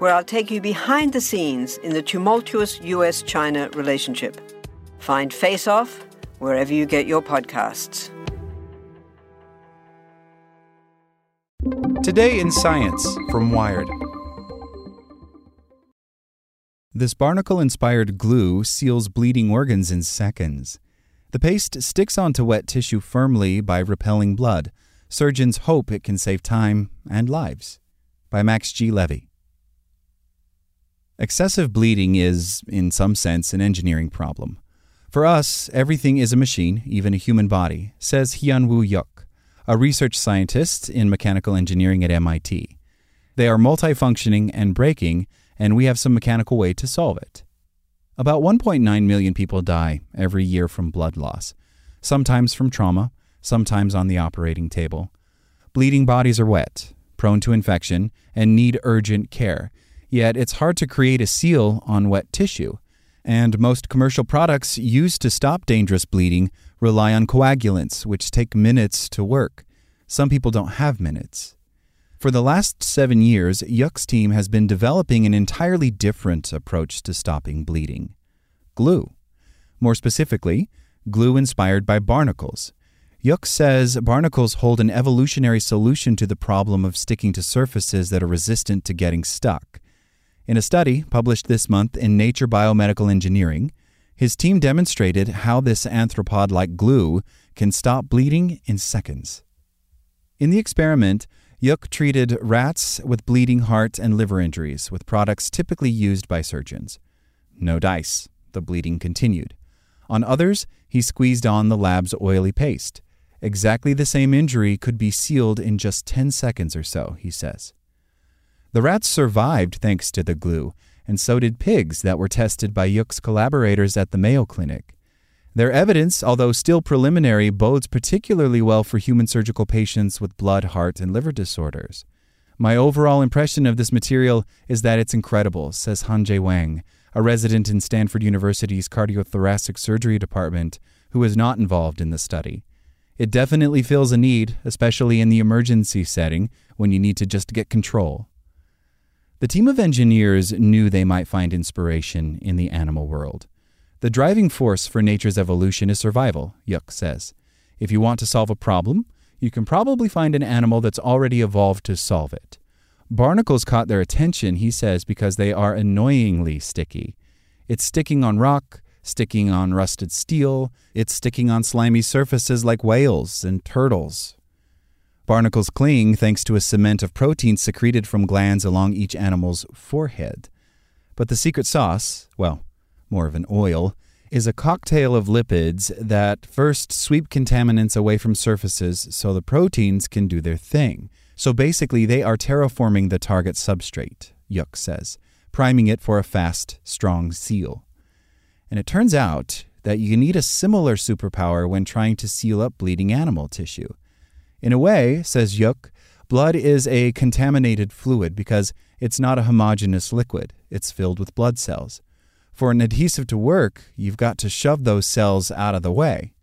where I'll take you behind the scenes in the tumultuous US China relationship. Find Face Off wherever you get your podcasts. Today in Science from Wired. This barnacle inspired glue seals bleeding organs in seconds. The paste sticks onto wet tissue firmly by repelling blood. Surgeons hope it can save time and lives. By Max G. Levy. Excessive bleeding is, in some sense, an engineering problem. For us, everything is a machine, even a human body, says Hyun-Woo Yuk, a research scientist in mechanical engineering at MIT. They are multifunctioning and breaking, and we have some mechanical way to solve it. About 1.9 million people die every year from blood loss, sometimes from trauma, sometimes on the operating table. Bleeding bodies are wet, prone to infection, and need urgent care, yet it's hard to create a seal on wet tissue. And most commercial products used to stop dangerous bleeding rely on coagulants, which take minutes to work. Some people don't have minutes. For the last seven years, Yuk's team has been developing an entirely different approach to stopping bleeding glue. More specifically, glue inspired by barnacles. Yuk says barnacles hold an evolutionary solution to the problem of sticking to surfaces that are resistant to getting stuck. In a study published this month in Nature Biomedical Engineering, his team demonstrated how this anthropod like glue can stop bleeding in seconds. In the experiment, Yuk treated rats with bleeding heart and liver injuries with products typically used by surgeons. No dice. The bleeding continued. On others, he squeezed on the lab's oily paste. Exactly the same injury could be sealed in just 10 seconds or so, he says. The rats survived thanks to the glue, and so did pigs that were tested by Yuk's collaborators at the Mayo Clinic. Their evidence, although still preliminary, bodes particularly well for human surgical patients with blood, heart, and liver disorders. My overall impression of this material is that it's incredible, says Hanjay Wang, a resident in Stanford University's cardiothoracic surgery department who is not involved in the study. It definitely fills a need, especially in the emergency setting when you need to just get control. The team of engineers knew they might find inspiration in the animal world. The driving force for nature's evolution is survival, Yuk says. If you want to solve a problem, you can probably find an animal that's already evolved to solve it. Barnacles caught their attention, he says, because they are annoyingly sticky. It's sticking on rock, sticking on rusted steel, it's sticking on slimy surfaces like whales and turtles. Barnacles cling thanks to a cement of proteins secreted from glands along each animal's forehead. But the secret sauce, well, more of an oil, is a cocktail of lipids that first sweep contaminants away from surfaces so the proteins can do their thing. So basically, they are terraforming the target substrate, Yuk says, priming it for a fast, strong seal. And it turns out that you need a similar superpower when trying to seal up bleeding animal tissue. In a way, says Yuk, blood is a contaminated fluid because it's not a homogeneous liquid, it's filled with blood cells. For an adhesive to work, you've got to shove those cells out of the way.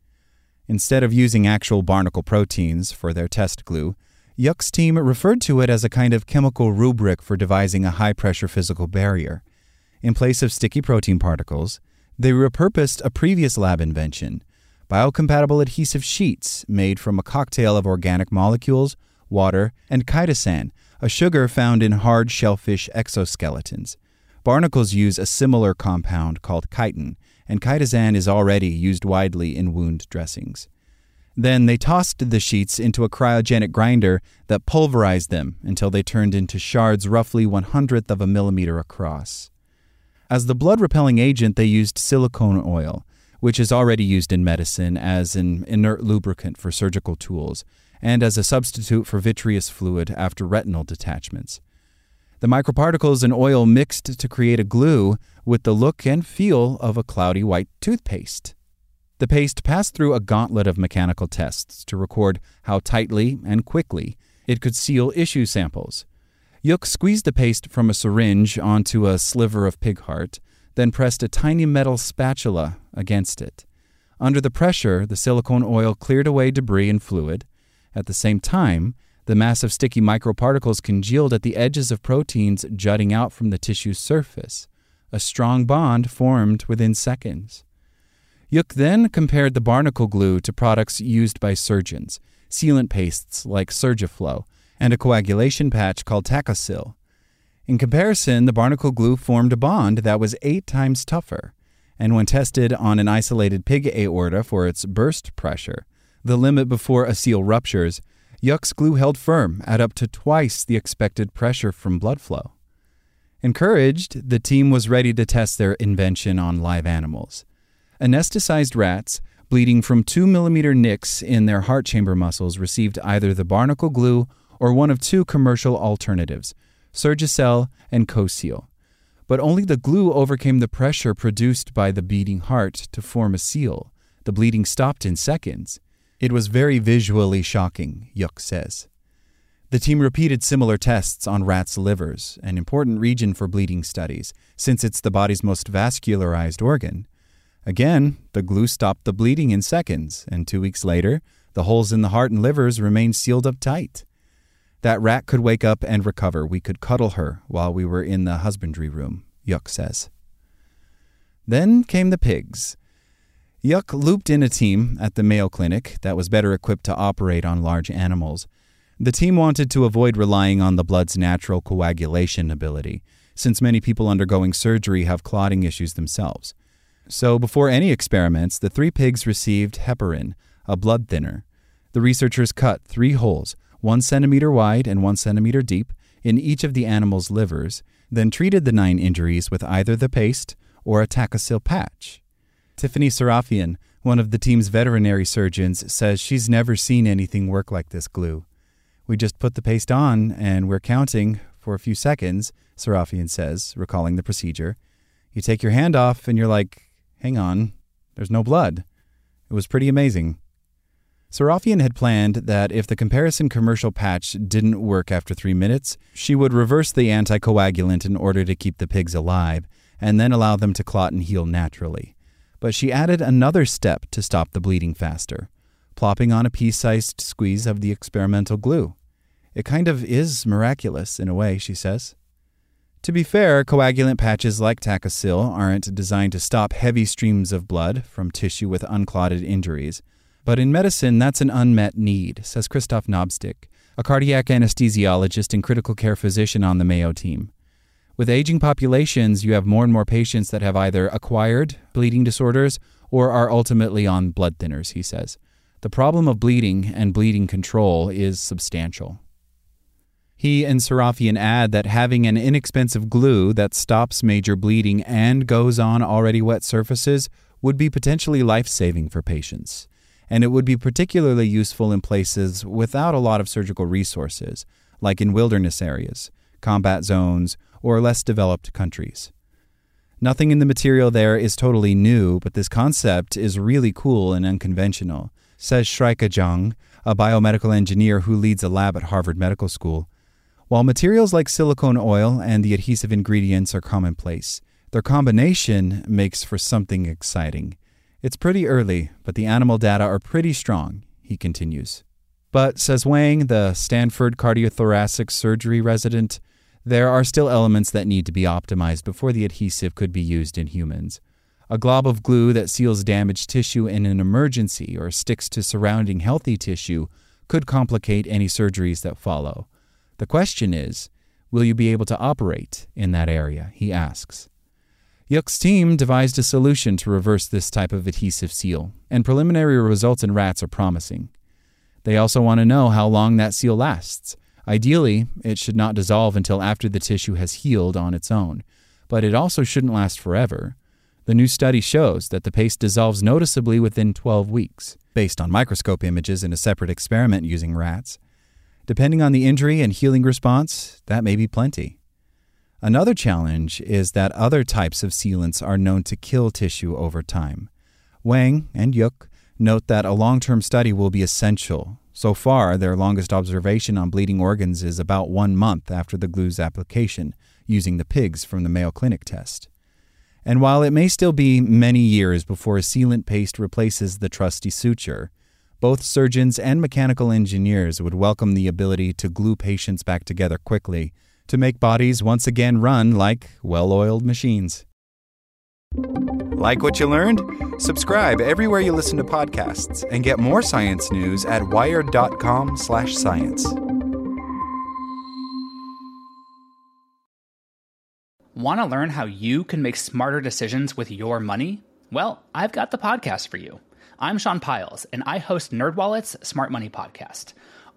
Instead of using actual barnacle proteins for their test glue, Yuk's team referred to it as a kind of chemical rubric for devising a high pressure physical barrier. In place of sticky protein particles, they repurposed a previous lab invention biocompatible adhesive sheets made from a cocktail of organic molecules, water, and chitosan, a sugar found in hard shellfish exoskeletons. Barnacles use a similar compound called chitin, and chitosan is already used widely in wound dressings. Then they tossed the sheets into a cryogenic grinder that pulverized them until they turned into shards roughly one hundredth of a millimeter across. As the blood repelling agent, they used silicone oil, which is already used in medicine as an inert lubricant for surgical tools and as a substitute for vitreous fluid after retinal detachments. The microparticles in oil mixed to create a glue with the look and feel of a cloudy white toothpaste. The paste passed through a gauntlet of mechanical tests to record how tightly and quickly it could seal issue samples. Yuk squeezed the paste from a syringe onto a sliver of pig heart, then pressed a tiny metal spatula against it. Under the pressure, the silicone oil cleared away debris and fluid. At the same time, the massive sticky microparticles congealed at the edges of proteins jutting out from the tissue's surface. A strong bond formed within seconds. Yuk then compared the barnacle glue to products used by surgeons, sealant pastes like Surgiflo, and a coagulation patch called TachoSil. In comparison, the barnacle glue formed a bond that was eight times tougher, and when tested on an isolated pig aorta for its burst pressure, the limit before a seal ruptures, Yuk's glue held firm at up to twice the expected pressure from blood flow. Encouraged, the team was ready to test their invention on live animals. Anesthetized rats, bleeding from 2 millimeter nicks in their heart chamber muscles, received either the barnacle glue or one of two commercial alternatives, Surgicel and Coseal. But only the glue overcame the pressure produced by the beating heart to form a seal. The bleeding stopped in seconds. It was very visually shocking, Yuk says. The team repeated similar tests on rats' livers, an important region for bleeding studies, since it's the body's most vascularized organ. Again, the glue stopped the bleeding in seconds, and two weeks later, the holes in the heart and livers remained sealed up tight. That rat could wake up and recover. We could cuddle her while we were in the husbandry room, Yuk says. Then came the pigs. Yuk looped in a team at the Mayo Clinic that was better equipped to operate on large animals. The team wanted to avoid relying on the blood's natural coagulation ability, since many people undergoing surgery have clotting issues themselves. So, before any experiments, the three pigs received heparin, a blood thinner. The researchers cut three holes, one centimeter wide and one centimeter deep, in each of the animals' livers, then treated the nine injuries with either the paste or a TachoSil patch. Tiffany Sarrafian, one of the team's veterinary surgeons, says she's never seen anything work like this glue. We just put the paste on and we're counting for a few seconds, Sarrafian says, recalling the procedure. You take your hand off and you're like, hang on, there's no blood. It was pretty amazing. Sarrafian had planned that if the comparison commercial patch didn't work after three minutes, she would reverse the anticoagulant in order to keep the pigs alive and then allow them to clot and heal naturally. But she added another step to stop the bleeding faster, plopping on a pea sized squeeze of the experimental glue. It kind of is miraculous in a way, she says. To be fair, coagulant patches like TachoSil aren't designed to stop heavy streams of blood from tissue with unclotted injuries. But in medicine, that's an unmet need, says Christoph Nabzdyk, a cardiac anesthesiologist and critical care physician on the Mayo team. With aging populations, you have more and more patients that have either acquired bleeding disorders or are ultimately on blood thinners, he says. The problem of bleeding and bleeding control is substantial. He and Sarrafian add that having an inexpensive glue that stops major bleeding and goes on already wet surfaces would be potentially life saving for patients. And it would be particularly useful in places without a lot of surgical resources, like in wilderness areas, combat zones, or less developed countries. Nothing in the material there is totally new, but this concept is really cool and unconventional, says Shrike Zhang, a biomedical engineer who leads a lab at Harvard Medical School. While materials like silicone oil and the adhesive ingredients are commonplace, their combination makes for something exciting. It's pretty early, but the animal data are pretty strong, he continues. But, says Wang, the Stanford cardiothoracic surgery resident, there are still elements that need to be optimized before the adhesive could be used in humans. A glob of glue that seals damaged tissue in an emergency or sticks to surrounding healthy tissue could complicate any surgeries that follow. The question is Will you be able to operate in that area? He asks. Yuk's team devised a solution to reverse this type of adhesive seal, and preliminary results in rats are promising. They also want to know how long that seal lasts. Ideally, it should not dissolve until after the tissue has healed on its own, but it also shouldn't last forever. The new study shows that the paste dissolves noticeably within 12 weeks, based on microscope images in a separate experiment using rats. Depending on the injury and healing response, that may be plenty. Another challenge is that other types of sealants are known to kill tissue over time. Wang and Yuk note that a long term study will be essential. So far, their longest observation on bleeding organs is about one month after the glue's application, using the pigs from the Mayo Clinic test. And while it may still be many years before a sealant paste replaces the trusty suture, both surgeons and mechanical engineers would welcome the ability to glue patients back together quickly to make bodies once again run like well oiled machines. Like what you learned? Subscribe everywhere you listen to podcasts and get more science news at wired.com/science. Want to learn how you can make smarter decisions with your money? Well, I've got the podcast for you. I'm Sean Pyles, and I host NerdWallet's Smart Money Podcast.